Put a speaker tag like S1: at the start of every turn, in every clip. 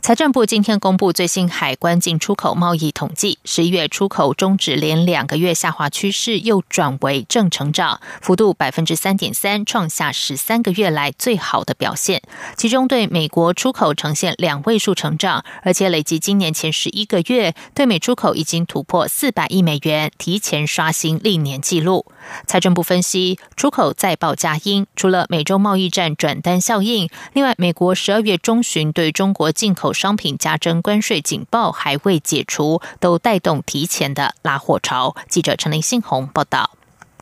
S1: 财政部今天公布最新海关进出口贸易统计，十一月出口终止连两个月下滑趋势，又转为正成长，幅度百分之三点三，创下十三个月来最好的表现。其中对美国出口呈现两位数成长，而且累计今年前十一个月对美出口已经突破四百亿美元，提前刷新历年纪录。财政部分析，出口再报佳音，除了美洲贸易战转单效应，另外美国十二月中旬对中国进口商品加征关税警报还未解除，都带动提前的拉货潮。记者陈林信宏报道。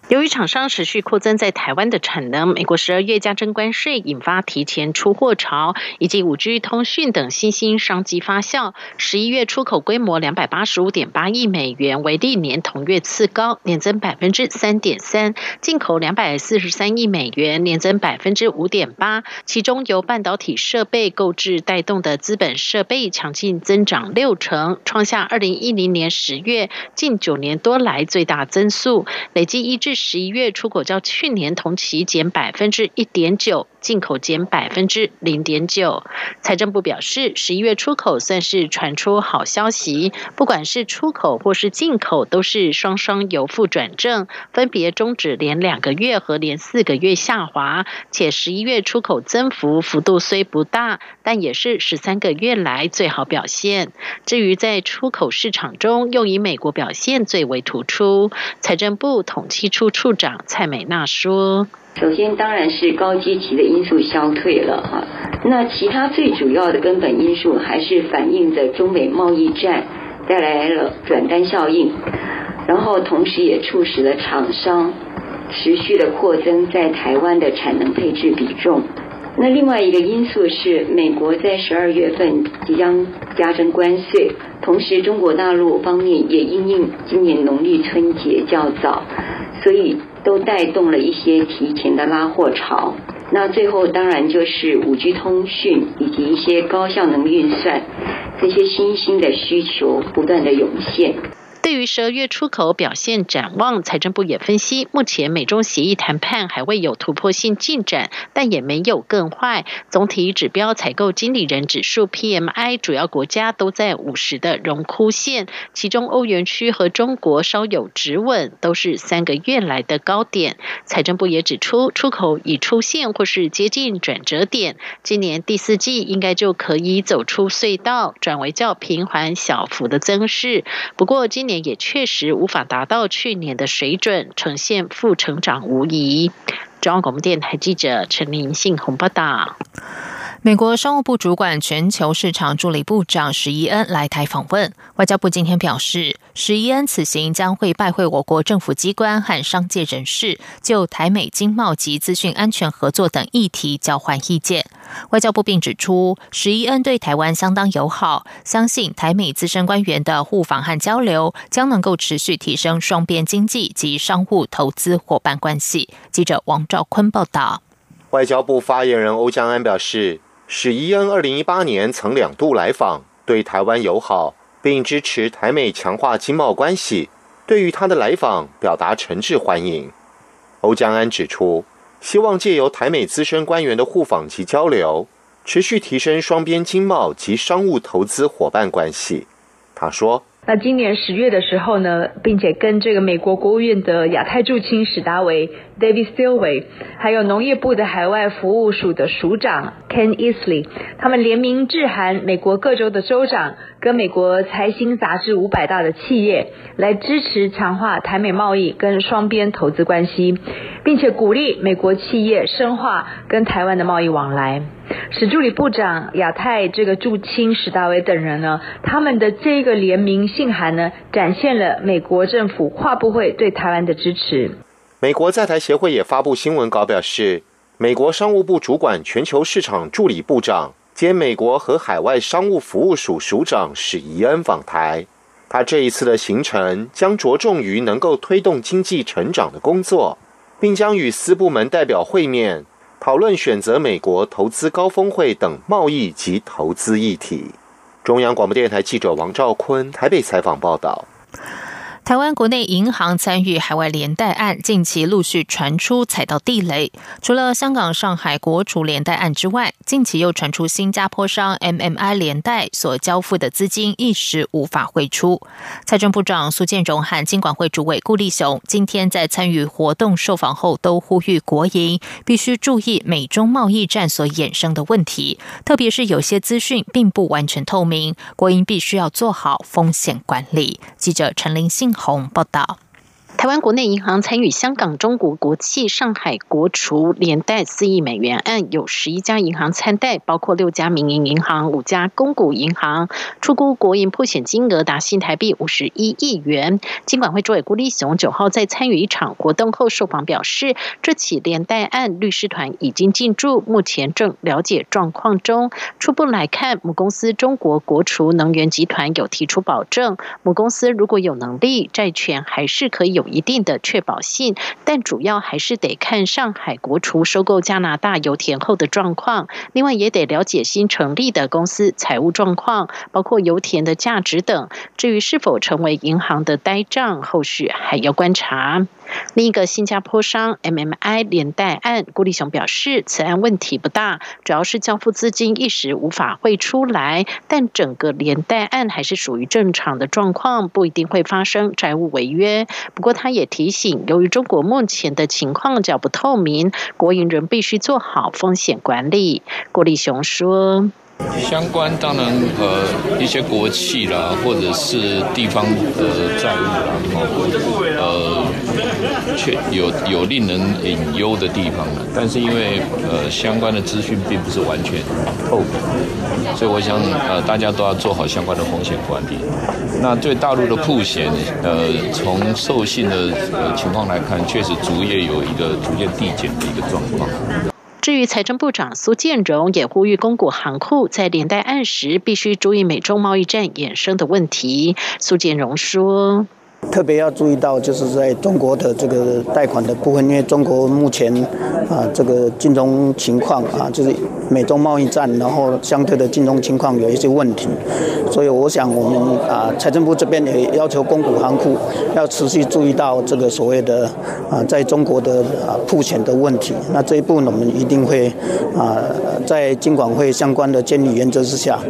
S2: 由于厂商持续扩增在台湾的产能，美国十二月加征关税引发提前出货潮，以及五 G 通讯等新兴商机发酵。十一月出口规模两百八十五点八亿美元，为历年同月次高，年增百分之三点三；进口两百四十三亿美元，年增百分之五点八。其中由半导体设备购置带动的资本设备强劲增长六成，创下二零一零年十月近九年多来最大增速，累计一至。十一月出口较去年同期减百分之一点九。进口减百分之零点九。财政部表示，十一月出口算是传出好消息，不管是出口或是进口，都是双双由负转正，分别终止连两个月和连四个月下滑。且十一月出口增幅幅度虽不大，但也是十三个月来最好表现。至于在出口市场中，又以美国表现最为突出。财政部统计处处长蔡美娜说。
S3: 首先，当然是高阶级的因素消退了哈。那其他最主要的根本因素还是反映的中美贸易战带来了转单效应，然后同时也促使了厂商持续的扩增在台湾的产能配置比重。那另外一个因素是，美国在十二月份即将加征关税，同时中国大陆方面也因应今年农历春节较早，所以。都带动了一些提前的拉货潮，那最后当然就是五 G 通讯以及一些高效能运算这些新兴的需求不断的涌现。
S2: 对于十二月出口表现展望，财政部也分析，目前美中协议谈判还未有突破性进展，但也没有更坏。总体指标采购经理人指数 PMI 主要国家都在五十的荣枯线，其中欧元区和中国稍有止稳，都是三个月来的高点。财政部也指出，出口已出现或是接近转折点，今年第四季应该就可以走出隧道，转为较平缓小幅的增势。不过今年。也确实无法达到去年的水准，呈现负成长无疑。中央广播电台记者陈林信宏报道。
S1: 美国商务部主管全球市场助理部长史伊恩来台访问。外交部今天表示，史伊恩此行将会拜会我国政府机关和商界人士，就台美经贸及资讯安全合作等议题交换意见。外交部并指出，史伊恩对台湾相当友好，相信台美资深官员的互访和交流将能够持续提升双边经济及商务投资伙伴关系。记者王兆坤报道。
S4: 外交部发言人欧江安表示。史伊恩二零一八年曾两度来访，对台湾友好，并支持台美强化经贸关系。对于他的来访，表达诚挚欢迎。欧江安指出，希望借由台美资深官员的互访及交流，持续提升双边经贸及商务投资伙伴关系。他说。
S5: 那今年十月的时候呢，并且跟这个美国国务院的亚太驻青史达维 David Stilway，还有农业部的海外服务署的署长 Ken Easley，他们联名致函美国各州的州长，跟美国财新杂志五百大的企业，来支持强化台美贸易跟双边投资关系，并且鼓励美国企业深化跟台湾的贸易往来。史助理部长亚太这个驻青史大伟等人呢，他们的这个联名信函呢，展现了美国政府跨部会对台湾的支持。
S4: 美国在台协会也发布新闻稿表示，美国商务部主管全球市场助理部长兼美国和海外商务服务署署长史怡恩访台。他这一次的行程将着重于能够推动经济成长的工作，并将与司部门代表会面，讨论选择美国投资高峰会等贸易及投资议题。中央广播电台记者王兆坤台北采访报道。
S1: 台湾国内银行参与海外连带案，近期陆续传出踩到地雷。除了香港、上海国储连带案之外，近期又传出新加坡商 MMI 连带所交付的资金一时无法汇出。财政部长苏建荣和金管会主委顾立雄今天在参与活动受访后，都呼吁国营必须注意美中贸易战所衍生的问题，特别是有些资讯并不完全透明，国营必须要做好风险管理。记者陈林信。红报道。
S2: 台湾国内银行参与香港中国国际、上海国储连带四亿美元案，有十一家银行参贷，包括六家民营银行、五家公股银行，出估国营破险金额达新台币五十一亿元。金管会主委郭立雄九号在参与一场活动后受访表示，这起连带案律师团已经进驻，目前正了解状况中。初步来看，母公司中国国储能源集团有提出保证，母公司如果有能力，债权还是可以有。一定的确保性，但主要还是得看上海国储收购加拿大油田后的状况。另外，也得了解新成立的公司财务状况，包括油田的价值等。至于是否成为银行的呆账，后续还要观察。另一个新加坡商 MMI 连带案，郭立雄表示，此案问题不大，主要是交付资金一时无法汇出来，但整个连带案还是属于正常的状况，不一定会发生债务违约。不过，他也提醒，由于中国目前的情况较不透明，国营人必须做好风险管理。郭立雄说。
S6: 相关当然呃一些国企啦，或者是地方的债务啦，确有有令人隐忧的地方但是因为呃相关的资讯并不是完全透明，所以我想呃大家都要做好相关的风险管理。那对大陆的铺险，呃从授信的呃情况来看，确实逐业有一个逐渐递减的一个状况。
S2: 至于财政部长苏建荣也呼吁公股行库在连带案时必须注意美中贸易战衍生的问题。苏建荣说。
S7: 特别要注意到，就是在中国的这个贷款的部分，因为中国目前啊这个金融情况啊，就是美中贸易战，然后相对的金融情况有一些问题，所以我想我们啊财政部这边也要求公股行库要持续注意到这个所谓的啊在中国的啊铺钱的问题。那这一步呢，我们一定会啊在金管会相关的监理原则之下，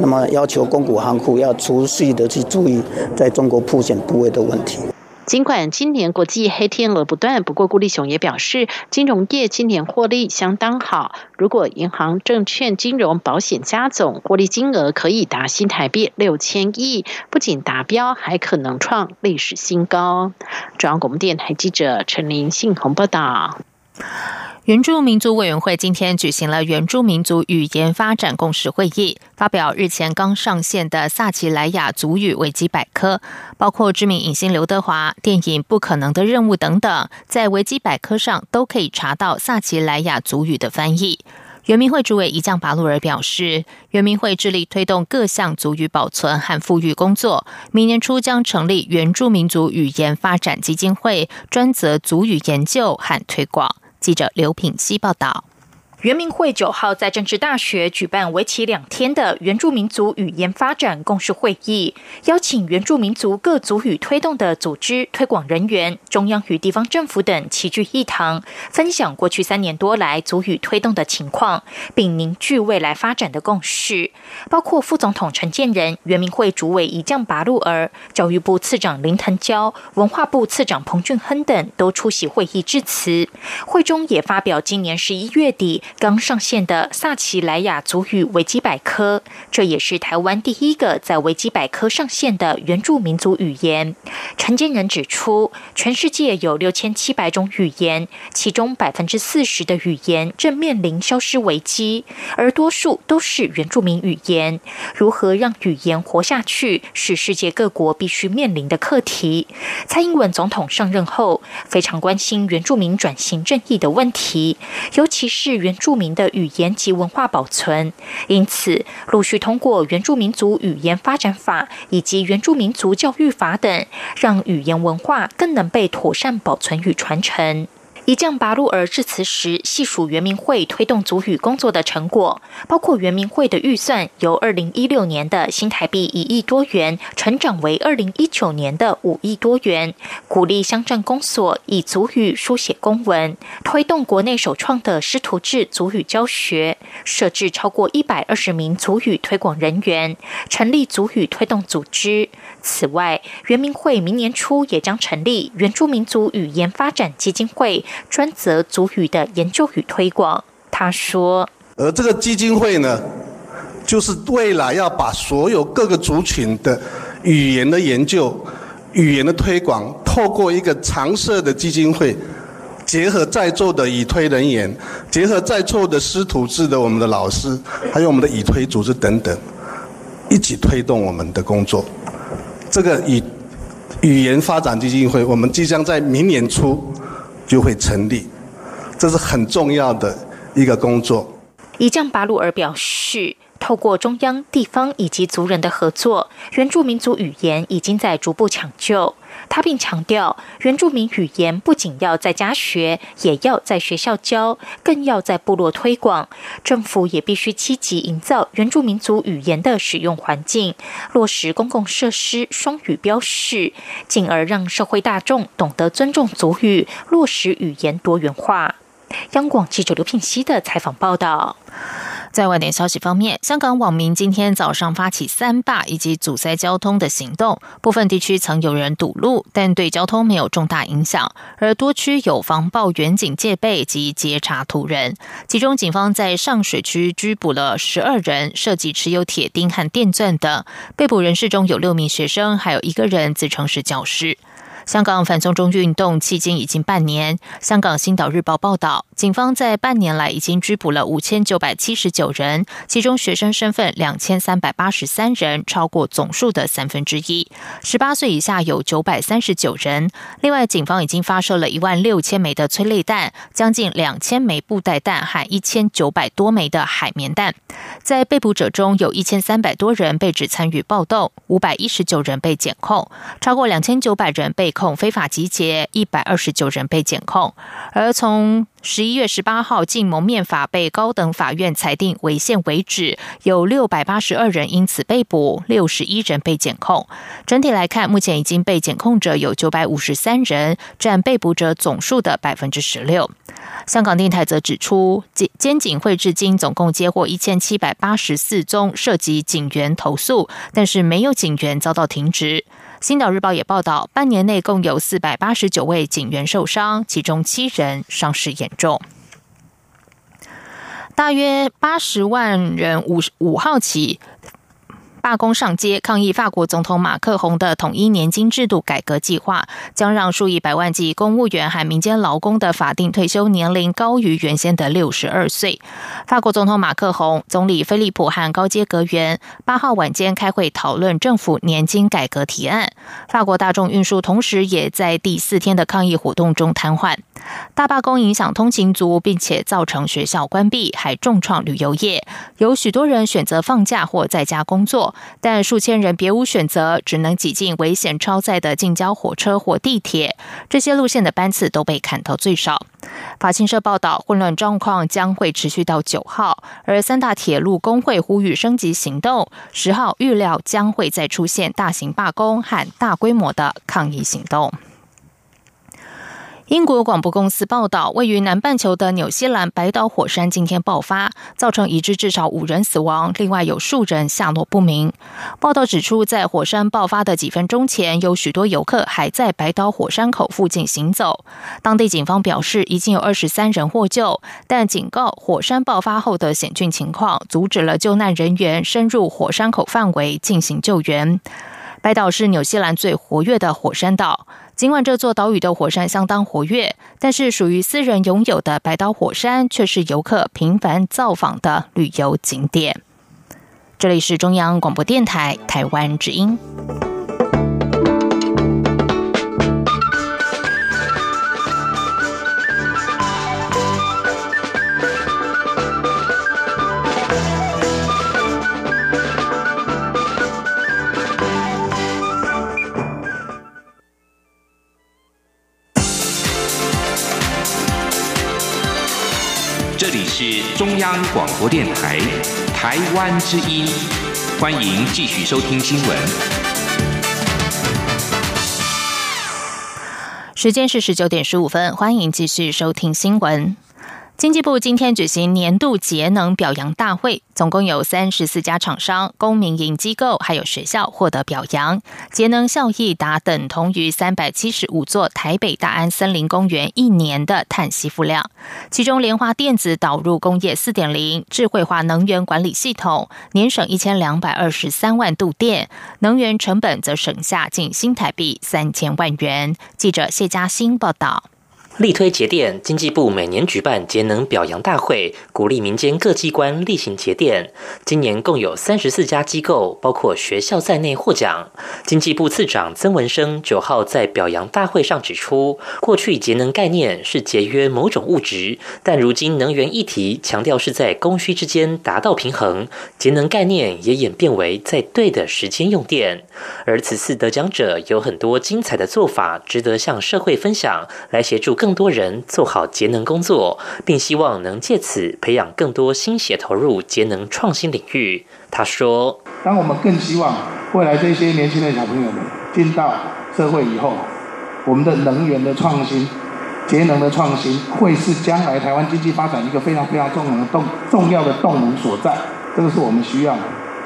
S7: 那么要求公股行库要持续的去注意在中国铺险部位的。的问题。
S2: 尽管今年国际黑天鹅不断，不过顾立雄也表示，金融业今年获利相当好。如果银行、证券、金融、保险加总获利金额可以达新台币六千亿，不仅达标，还可能创历史新高。中央广播电台记者陈林信宏报道。
S1: 原住民族委员会今天举行了原住民族语言发展共识会议，发表日前刚上线的萨奇莱雅族语维基百科，包括知名影星刘德华电影《不可能的任务》等等，在维基百科上都可以查到萨奇莱雅族语的翻译。原民会主委一将巴鲁尔表示，原民会致力推动各项族语保存和富裕工作，明年初将成立原住民族语言发展基金会，专责族语研究和推广。记者刘品希报道。
S8: 原民会九号在政治大学举办为期两天的原住民族语言发展共识会议，邀请原住民族各族语推动的组织推广人员、中央与地方政府等齐聚一堂，分享过去三年多来族语推动的情况，并凝聚未来发展的共识。包括副总统陈建仁、原民会主委一将拔路儿、教育部次长林腾蛟、文化部次长彭俊亨等都出席会议致辞。会中也发表今年十一月底。刚上线的萨奇莱雅族语维基百科，这也是台湾第一个在维基百科上线的原住民族语言。陈建仁指出，全世界有六千七百种语言，其中百分之四十的语言正面临消失危机，而多数都是原住民语言。如何让语言活下去，是世界各国必须面临的课题。蔡英文总统上任后，非常关心原住民转型正义的问题，尤其是原。著名的语言及文化保存，因此陆续通过《原住民族语言发展法》以及《原住民族教育法》等，让语言文化更能被妥善保存与传承。一将拔路儿致辞时，细数原民会推动族语工作的成果，包括原民会的预算由二零一六年的新台币一亿多元，成长为二零一九年的五亿多元；鼓励乡镇公所以族语书写公文，推动国内首创的师徒制族语教学，设置超过一百二十名族语推广人员，成立族语推动组织。此外，原民会明年初也将成立原住民族语言发展基金会。专责族语的研究与推广，他说：“
S9: 而这个基金会呢，就是未来要把所有各个族群的语言的研究、语言的推广，透过一个常设的基金会，结合在座的以推人员，结合在座的师徒制的我们的老师，还有我们的以推组织等等，一起推动我们的工作。这个以语言发展基金会，我们即将在明年初。”就会成立，这是很重要的一个工作。
S8: 以将巴鲁尔表示，透过中央、地方以及族人的合作，原住民族语言已经在逐步抢救。他并强调，原住民语言不仅要在家学，也要在学校教，更要在部落推广。政府也必须积极营造原住民族语言的使用环境，落实公共设施双语标示，进而让社会大众懂得尊重族语，落实语言多元化。央广记者刘聘熙的采访报道。
S1: 在外电消息方面，香港网民今天早上发起三罢以及阻塞交通的行动，部分地区曾有人堵路，但对交通没有重大影响。而多区有防暴远警戒备及截查途人，其中警方在上水区拘捕了十二人，涉及持有铁钉和电钻等。被捕人士中有六名学生，还有一个人自称是教师。香港反送中运动迄今已经半年。香港《星岛日报》报道，警方在半年来已经拘捕了五千九百七十九人，其中学生身份两千三百八十三人，超过总数的三分之一。十八岁以下有九百三十九人。另外，警方已经发射了一万六千枚的催泪弹，将近两千枚布袋弹和一千九百多枚的海绵弹。在被捕者中，有一千三百多人被指参与暴动，五百一十九人被检控，超过两千九百人被。控非法集结，一百二十九人被检控。而从十一月十八号禁蒙面法被高等法院裁定违宪为止，有六百八十二人因此被捕，六十一人被检控。整体来看，目前已经被检控者有九百五十三人，占被捕者总数的百分之十六。香港电台则指出，监监警会至今总共接获一千七百八十四宗涉及警员投诉，但是没有警员遭到停职。星岛日报也报道，半年内共有四百八十九位警员受伤，其中七人伤势严重。大约八十万人五五号起。罢工上街抗议法国总统马克宏的统一年金制度改革计划，将让数以百万计公务员和民间劳工的法定退休年龄高于原先的六十二岁。法国总统马克宏、总理菲利普和高阶阁员八号晚间开会讨论政府年金改革提案。法国大众运输同时也在第四天的抗议活动中瘫痪。大罢工影响通勤族，并且造成学校关闭，还重创旅游业。有许多人选择放假或在家工作，但数千人别无选择，只能挤进危险超载的近郊火车或地铁。这些路线的班次都被砍到最少。法新社报道，混乱状况将会持续到九号，而三大铁路工会呼吁升级行动。十号预料将会再出现大型罢工和大规模的抗议行动。英国广播公司报道，位于南半球的纽西兰白岛火山今天爆发，造成已知至少五人死亡，另外有数人下落不明。报道指出，在火山爆发的几分钟前，有许多游客还在白岛火山口附近行走。当地警方表示，已经有二十三人获救，但警告火山爆发后的险峻情况阻止了救难人员深入火山口范围进行救援。白岛是纽西兰最活跃的火山岛。尽管这座岛屿的火山相当活跃，但是属于私人拥有的白岛火山却是游客频繁造访的旅游景点。这里是中央广播电台台湾之音。
S10: 是中央广播电台台湾之音，欢迎继续收听新闻。
S1: 时间是十九点十五分，欢迎继续收听新闻。经济部今天举行年度节能表扬大会，总共有三十四家厂商、公民营机构还有学校获得表扬，节能效益达等同于三百七十五座台北大安森林公园一年的碳吸附量。其中，莲花电子导入工业四点零智慧化能源管理系统，年省一千两百二十三万度电，能源成本则省下近新台币三千万元。记者谢嘉欣报道。
S11: 力推节电，经济部每年举办节能表扬大会，鼓励民间各机关例行节电。今年共有三十四家机构，包括学校在内获奖。经济部次长曾文生九号在表扬大会上指出，过去节能概念是节约某种物质，但如今能源议题强调是在供需之间达到平衡，节能概念也演变为在对的时间用电。而此次得奖者有很多精彩的做法，值得向社会分享，来协助更。更多人做好节能工作，并希望能借此培养更多心血投入节能创新领域。他说：“
S12: 当我们更希望未来这些年轻的小朋友们进到社会以后，我们的能源的创新、节能的创新，会是将来台湾经济发展一个非常非常重要的动重要的动能所在。这个是我们需要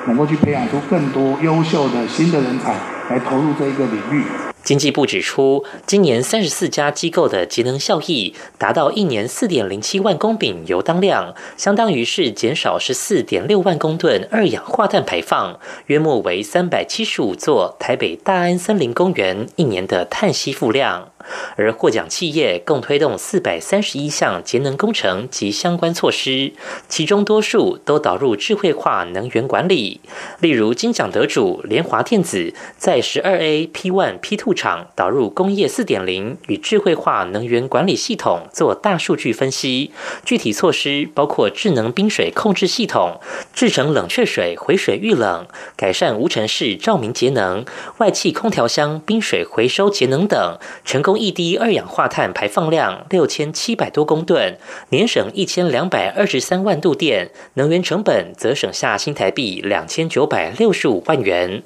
S12: 能够去培养出更多优秀的新的人才来投入这一个领域。”
S11: 经济部指出，今年三十四家机构的节能效益达到一年四点零七万公顷油当量，相当于是减少十四点六万公吨二氧化碳排放，约莫为三百七十五座台北大安森林公园一年的碳吸附量。而获奖企业共推动四百三十一项节能工程及相关措施，其中多数都导入智慧化能源管理。例如，金奖得主联华电子在十二 A P One P Two 厂导入工业四点零与智慧化能源管理系统做大数据分析。具体措施包括智能冰水控制系统、制成冷却水回水预冷、改善无尘室照明节能、外气空调箱冰水回收节能等，成功。一滴二氧化碳排放量六千七百多公吨，年省一千两百二十三万度电，能源成本则省下新台币两千九百六十五万元。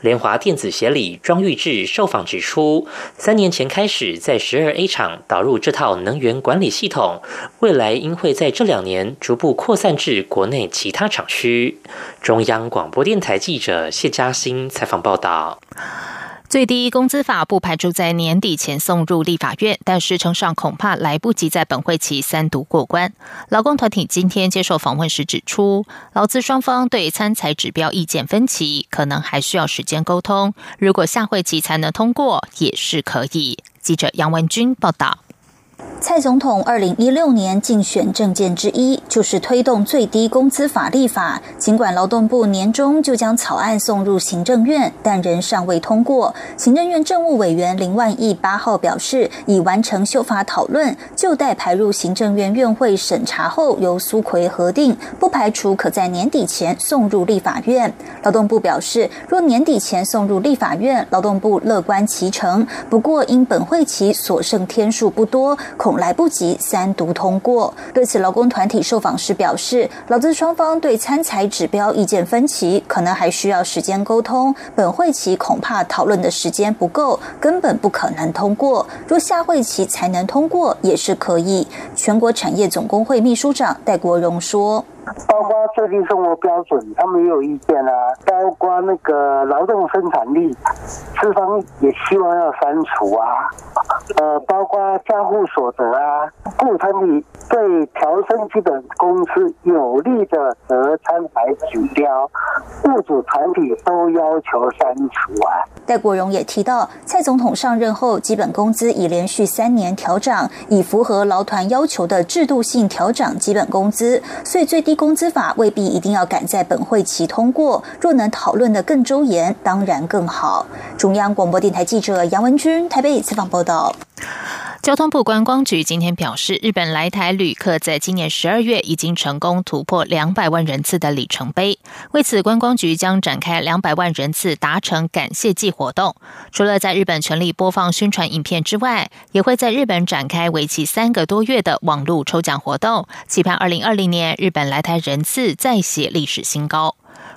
S11: 联华电子协理庄玉志受访指出，三年前开始在十二 A 厂导入这套能源管理系统，未来应会在这两年逐步扩散至国内其他厂区。中央广播电台记者谢嘉欣采访报道。
S1: 最低工资法不排除在年底前送入立法院，但时程上恐怕来不及在本会期三读过关。劳工团体今天接受访问时指出，劳资双方对参采指标意见分歧，可能还需要时间沟通。如果下会期才能通过，也是可以。记者杨文君报道。
S13: 蔡总统二零一六年竞选政见之一就是推动最低工资法立法。尽管劳动部年中就将草案送入行政院，但仍尚未通过。行政院政务委员林万亿八号表示，已完成修法讨论，就待排入行政院院会审查后，由苏奎核定，不排除可在年底前送入立法院。劳动部表示，若年底前送入立法院，劳动部乐观其成。不过，因本会期所剩天数不多。恐来不及三读通过。对此，劳工团体受访时表示，劳资双方对参采指标意见分歧，可能还需要时间沟通。本会期恐怕讨论的时间不够，根本不可能通过。若下会期才能通过，也是可以。全国产业总工会秘书长戴国荣说。
S14: 包括最低生活标准，他们也有意见啊。包括那个劳动生产力，资方也希望要删除啊。呃，包括家户所得啊，雇团体对调升基本工资有利的则参排指标，雇主团体都要求删除啊。
S13: 戴国荣也提到，蔡总统上任后，基本工资已连续三年调涨，以符合劳团要求的制度性调涨基本工资，所以最低。工资法未必一定要赶在本会期通过，若能讨论得更周延，当然更好。中央广播电台记者杨文君台北采访报道。
S1: 交通部观光局今天表示，日本来台旅客在今年十二月已经成功突破两百万人次的里程碑。为此，观光局将展开两百万人次达成感谢季活动。除了在日本全力播放宣传影片之外，也会在日本展开为期三个多月的网络抽奖活动，期盼二零二零年日本来台人次再写历史新高。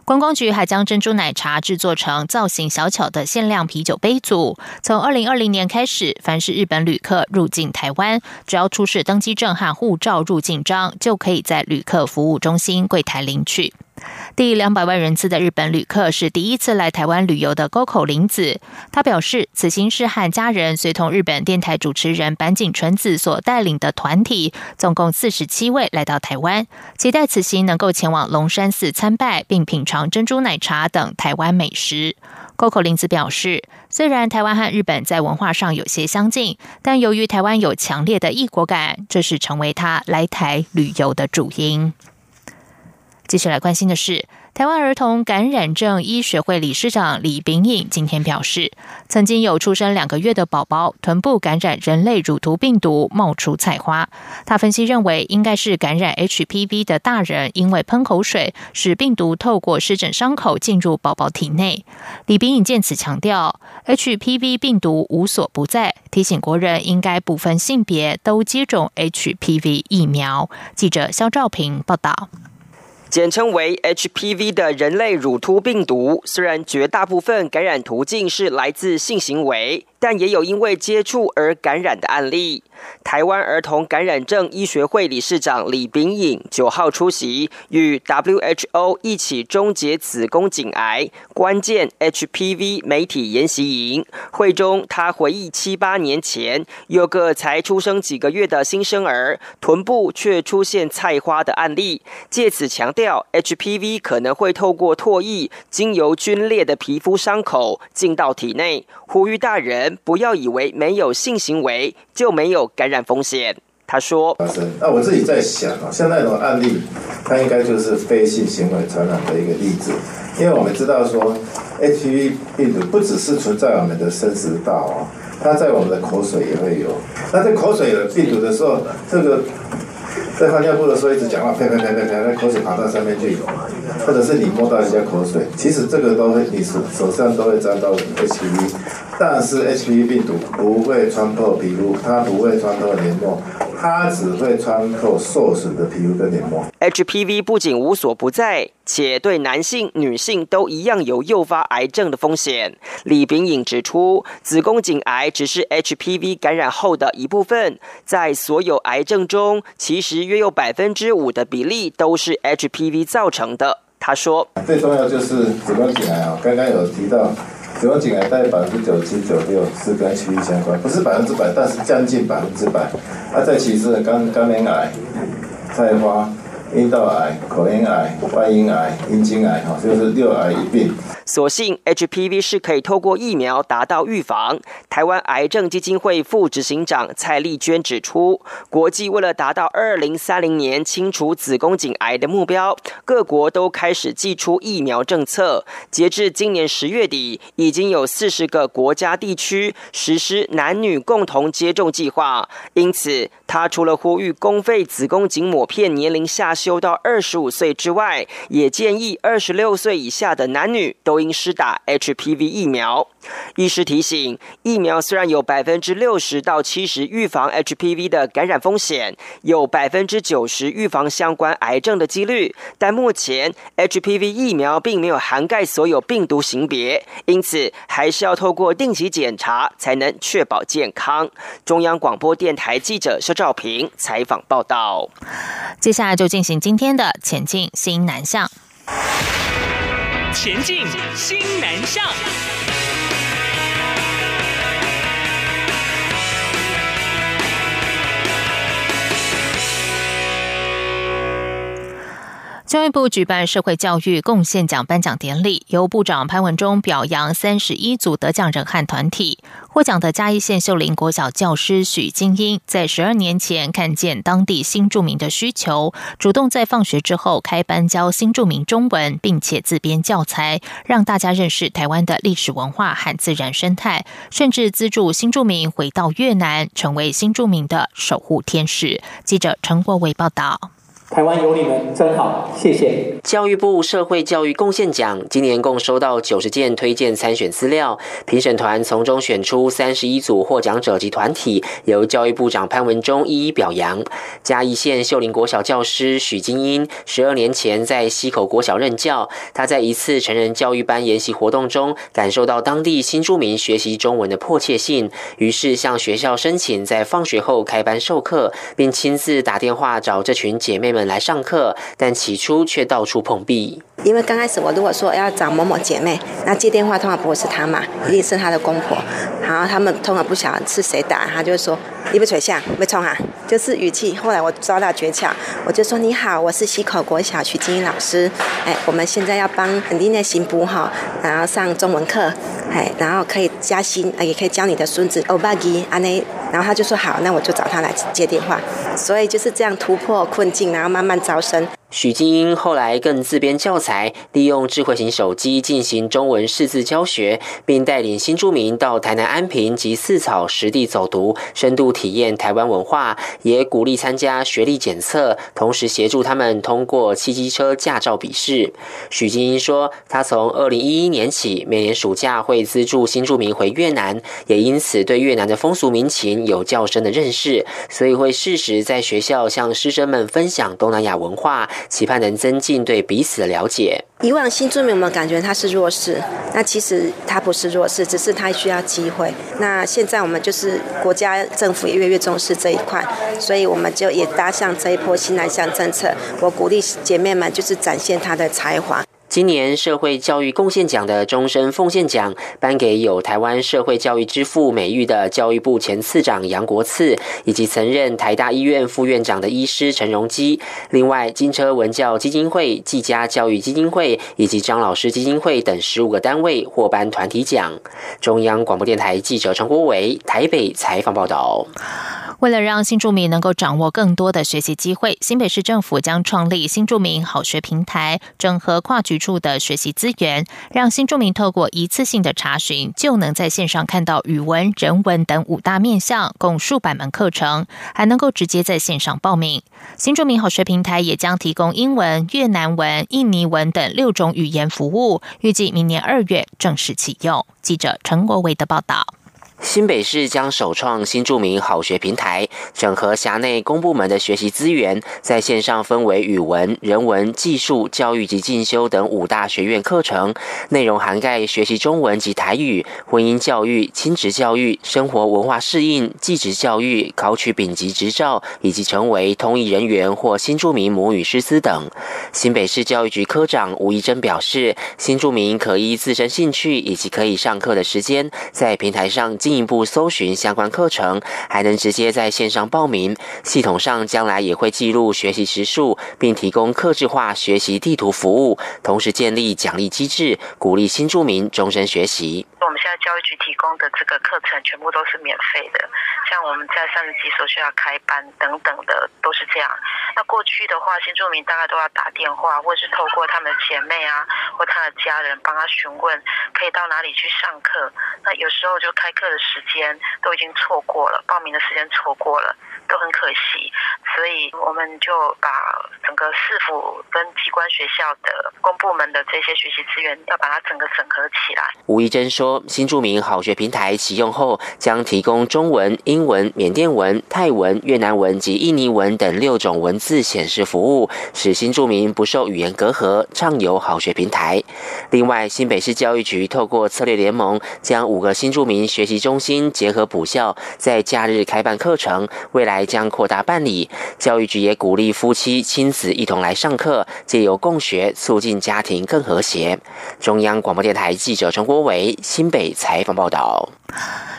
S1: 观光局还将珍珠奶茶制作成造型小巧的限量啤酒杯组。从二零二零年开始，凡是日本旅客入境台湾，只要出示登机证和护照入境章，就可以在旅客服务中心柜台领取。第两百万人次的日本旅客是第一次来台湾旅游的沟口玲子，他表示，此行是和家人随同日本电台主持人板井纯子所带领的团体，总共四十七位来到台湾，期待此行能够前往龙山寺参拜，并品尝珍珠奶茶等台湾美食。沟口玲子表示，虽然台湾和日本在文化上有些相近，但由于台湾有强烈的异国感，这是成为他来台旅游的主因。继续来关心的是，台湾儿童感染症医学会理事长李炳颖今天表示，曾经有出生两个月的宝宝臀部感染人类乳头病毒，冒出菜花。他分析认为，应该是感染 HPV 的大人因为喷口水，使病毒透过湿疹伤口进入宝宝体内。李炳颖见此强调，HPV 病毒无所不在，提醒国人应该不分性别都接种 HPV 疫苗。记者肖兆平报道。
S15: 简称为 HPV 的人类乳突病毒，虽然绝大部分感染途径是来自性行为。但也有因为接触而感染的案例。台湾儿童感染症医学会理事长李炳颖九号出席与 WHO 一起终结子宫颈癌关键 HPV 媒体研习营。会中，他回忆七八年前有个才出生几个月的新生儿臀部却出现菜花的案例，借此强调 HPV 可能会透过唾液经由皲裂的皮肤伤口进到体内，呼吁大人。不要以为没有性行为就没有感染风险。他说：“
S16: 那我自己在想啊，像那种案例，它应该就是非性行为传染的一个例子，因为我们知道说，HIV 病毒不只是存在我们的生殖道啊，它在我们的口水也会有。那在口水有病毒的时候，这个。”在换尿布的时候一直讲话，呸呸呸呸呸，那口水跑到上面去，或者是你摸到人家口水，其实这个都会，你手手上都会沾到 HPV，但是 HPV 病毒不会穿透皮肤，它不会穿透黏膜。它只会穿透受损的皮肤跟黏膜。
S15: HPV 不仅无所不在，且对男性、女性都一样有诱发癌症的风险。李炳颖指出，子宫颈癌只是 HPV 感染后的一部分，在所有癌症中，其实约有百分之五的比例都是 HPV 造成的。他说：“
S16: 最重要就是子宫颈癌啊，刚刚有提到。”子宫颈癌大概百分之九七九六是跟区域相关，不是百分之百，但是将近百分之百。啊，在其次，肝肝癌、菜花、阴道癌、口咽癌、外阴癌、阴茎癌，哈，就是六癌一病。
S15: 所幸 HPV 是可以透过疫苗达到预防。台湾癌症基金会副执行长蔡丽娟指出，国际为了达到二零三零年清除子宫颈癌的目标，各国都开始寄出疫苗政策。截至今年十月底，已经有四十个国家地区实施男女共同接种计划。因此，他除了呼吁公费子宫颈抹片年龄下修到二十五岁之外，也建议二十六岁以下的男女都。应施打 HPV 疫苗。医师提醒，疫苗虽然有百分之六十到七十预防 HPV 的感染风险，有百分之九十预防相关癌症的几率，但目前 HPV 疫苗并没有涵盖所有病毒型别，因此还是要透过定期检查才能确保健康。中央广播电台记者肖兆平采访报道。
S1: 接下来就进行今天的前进新南向。
S17: 前进，新南向。
S1: 教育部举办社会教育贡献奖颁奖典礼，由部长潘文忠表扬三十一组得奖人和团体。获奖的嘉义县秀林国小教师许金英，在十二年前看见当地新住民的需求，主动在放学之后开班教新住民中文，并且自编教材，让大家认识台湾的历史文化和自然生态，甚至资助新住民回到越南，成为新住民的守护天使。记者陈国伟报道。
S18: 台湾有你们真好，谢谢。
S19: 教育部社会教育贡献奖今年共收到九十件推荐参选资料，评审团从中选出三十一组获奖者及团体，由教育部长潘文忠一一表扬。嘉义县秀林国小教师许金英，十二年前在溪口国小任教，他在一次成人教育班研习活动中，感受到当地新住民学习中文的迫切性，于是向学校申请在放学后开班授课，并亲自打电话找这群姐妹们。来上课，但起初却到处碰壁。
S20: 因为刚开始我如果说要找某某姐妹，那接电话通常不会是她嘛，一定是她的公婆。然后他们通常不晓得是谁打，他就说你不垂下，没冲啊，就是语气。后来我抓到诀窍，我就说你好，我是溪口国小徐金英老师。哎，我们现在要帮肯定的行补哈，然后上中文课，哎，然后可以加薪，也可以教你的孙子欧巴吉阿内。然后他就说好，那我就找他来接电话。所以就是这样突破困境，然后慢慢招生。
S19: 许金英后来更自编教材，利用智慧型手机进行中文识字教学，并带领新住民到台南安平及四草实地走读，深度体验台湾文化，也鼓励参加学历检测，同时协助他们通过汽机车驾照笔试。许金英说，他从二零一一年起，每年暑假会资助新住民回越南，也因此对越南的风俗民情有较深的认识，所以会适时在学校向师生们分享东南亚文化。期盼能增进对彼此的了解。
S20: 以往新住民我们感觉他是弱势，那其实他不是弱势，只是他需要机会。那现在我们就是国家政府也越来越重视这一块，所以我们就也搭上这一波新南向政策。我鼓励姐妹们就是展现她的才华。
S19: 今年社会教育贡献奖的终身奉献奖颁给有台湾社会教育之父美誉的教育部前次长杨国次，以及曾任台大医院副院长的医师陈荣基。另外，金车文教基金会、纪家教育基金会以及张老师基金会等十五个单位获颁团体奖。中央广播电台记者陈国伟台北采访报道。
S1: 为了让新住民能够掌握更多的学习机会，新北市政府将创立新住民好学平台，整合跨局处的学习资源，让新住民透过一次性的查询，就能在线上看到语文、人文等五大面向，共数百门课程，还能够直接在线上报名。新住民好学平台也将提供英文、越南文、印尼文等六种语言服务，预计明年二月正式启用。记者陈国伟的报道。
S19: 新北市将首创新著名好学平台，整合辖内公部门的学习资源，在线上分为语文、人文、技术、教育及进修等五大学院课程，内容涵盖学习中文及台语、婚姻教育、亲职教育、生活文化适应、技职教育、考取丙级执照以及成为通译人员或新著名母语师资等。新北市教育局科长吴怡珍表示，新著名可依自身兴趣以及可以上课的时间，在平台上进进一步搜寻相关课程，还能直接在线上报名。系统上将来也会记录学习时数，并提供客制化学习地图服务，同时建立奖励机制，鼓励新住民终身学习。
S21: 我们现在教育局提供的这个课程全部都是免费的，像我们在三十几所学校开班等等的都是这样。那过去的话，新住民大概都要打电话，或是透过他们的姐妹啊，或他的家人帮他询问可以到哪里去上课。那有时候就开课时间都已经错过了，报名的时间错过了，都很可惜。所以我们就把整个市府跟机关学校的公部门的这些学习资源，要把它整个整合起来。
S19: 吴怡珍说：“新著名好学平台启用后，将提供中文、英文、缅甸文、泰文、越南文及印尼文等六种文字显示服务，使新著名不受语言隔阂，畅游好学平台。另外，新北市教育局透过策略联盟，将五个新著名学习中心结合补校，在假日开办课程，未来来将扩大办理。教育局也鼓励夫妻亲子一同来上课，借由共学，促进家庭更和谐。”中央广播电台记者陈国伟新北采访报道。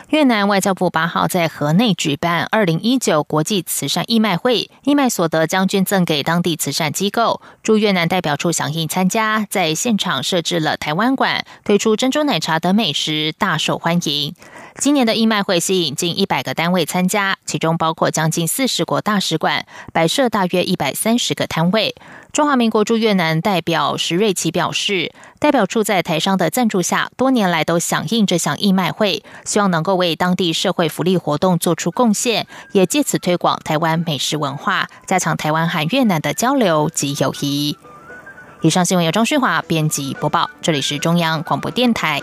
S1: 越南外交部八号在河内举办二零一九国际慈善义卖会，义卖所得将捐赠给当地慈善机构。驻越南代表处响应参加，在现场设置了台湾馆，推出珍珠奶茶等美食，大受欢迎。今年的义卖会吸引近一百个单位参加，其中包括将近四十国大使馆，摆设大约一百三十个摊位。中华民国驻越南代表石瑞奇表示，代表处在台商的赞助下，多年来都响应这项义卖会，希望能够为当地社会福利活动做出贡献，也借此推广台湾美食文化，加强台湾和越南的交流及友谊。以上新闻由张旭华编辑播报，这里是中央广播电台。